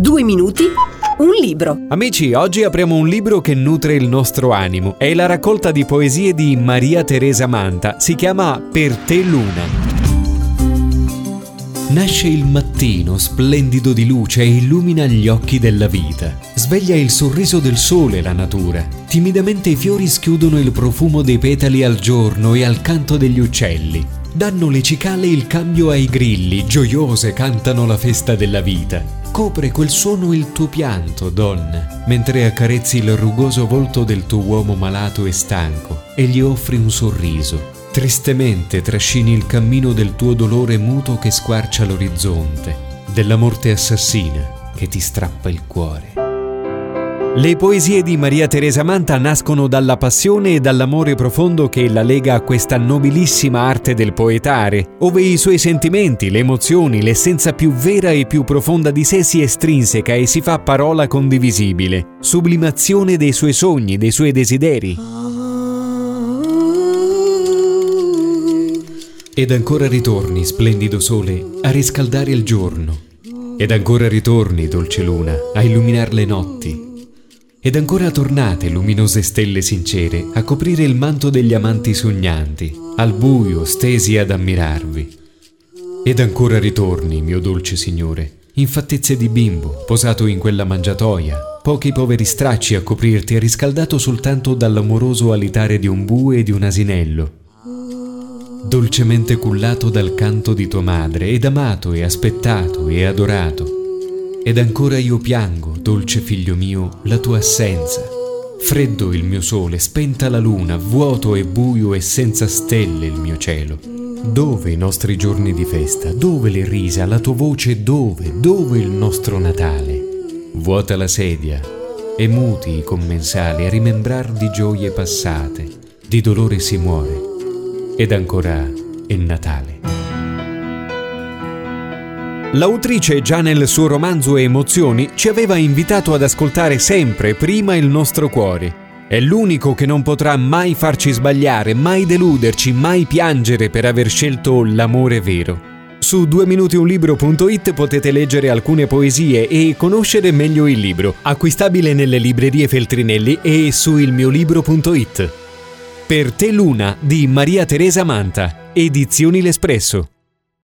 Due minuti, un libro. Amici, oggi apriamo un libro che nutre il nostro animo. È la raccolta di poesie di Maria Teresa Manta. Si chiama Per te Luna. Nasce il mattino splendido di luce e illumina gli occhi della vita. Sveglia il sorriso del sole la natura. Timidamente i fiori schiudono il profumo dei petali al giorno e al canto degli uccelli. Danno le cicale il cambio ai grilli, gioiose cantano la festa della vita. Copre quel suono il tuo pianto, donna, mentre accarezzi il rugoso volto del tuo uomo malato e stanco e gli offri un sorriso. Tristemente trascini il cammino del tuo dolore muto che squarcia l'orizzonte, della morte assassina che ti strappa il cuore. Le poesie di Maria Teresa Manta nascono dalla passione e dall'amore profondo che la lega a questa nobilissima arte del poetare, ove i suoi sentimenti, le emozioni, l'essenza più vera e più profonda di sé si estrinseca e si fa parola condivisibile, sublimazione dei suoi sogni, dei suoi desideri. Ed ancora ritorni, splendido sole, a riscaldare il giorno. Ed ancora ritorni, dolce luna, a illuminare le notti ed ancora tornate, luminose stelle sincere, a coprire il manto degli amanti sognanti, al buio stesi ad ammirarvi. Ed ancora ritorni, mio dolce Signore, in fattezze di bimbo, posato in quella mangiatoia, pochi poveri stracci a coprirti e riscaldato soltanto dall'amoroso alitare di un bue e di un asinello, dolcemente cullato dal canto di tua madre ed amato e aspettato e adorato ed ancora io piango, dolce figlio mio, la tua assenza. Freddo il mio sole, spenta la luna, vuoto e buio e senza stelle il mio cielo. Dove i nostri giorni di festa? Dove le risa? La tua voce dove? Dove il nostro Natale? Vuota la sedia e muti i commensali a rimembrar di gioie passate, di dolore si muore ed ancora è Natale. L'autrice già nel suo romanzo Emozioni ci aveva invitato ad ascoltare sempre prima il nostro cuore. È l'unico che non potrà mai farci sbagliare, mai deluderci, mai piangere per aver scelto l'amore vero. Su 2minutiunlibro.it potete leggere alcune poesie e conoscere meglio il libro, acquistabile nelle librerie Feltrinelli e su ilmiolibro.it. Per te Luna di Maria Teresa Manta, Edizioni L'Espresso.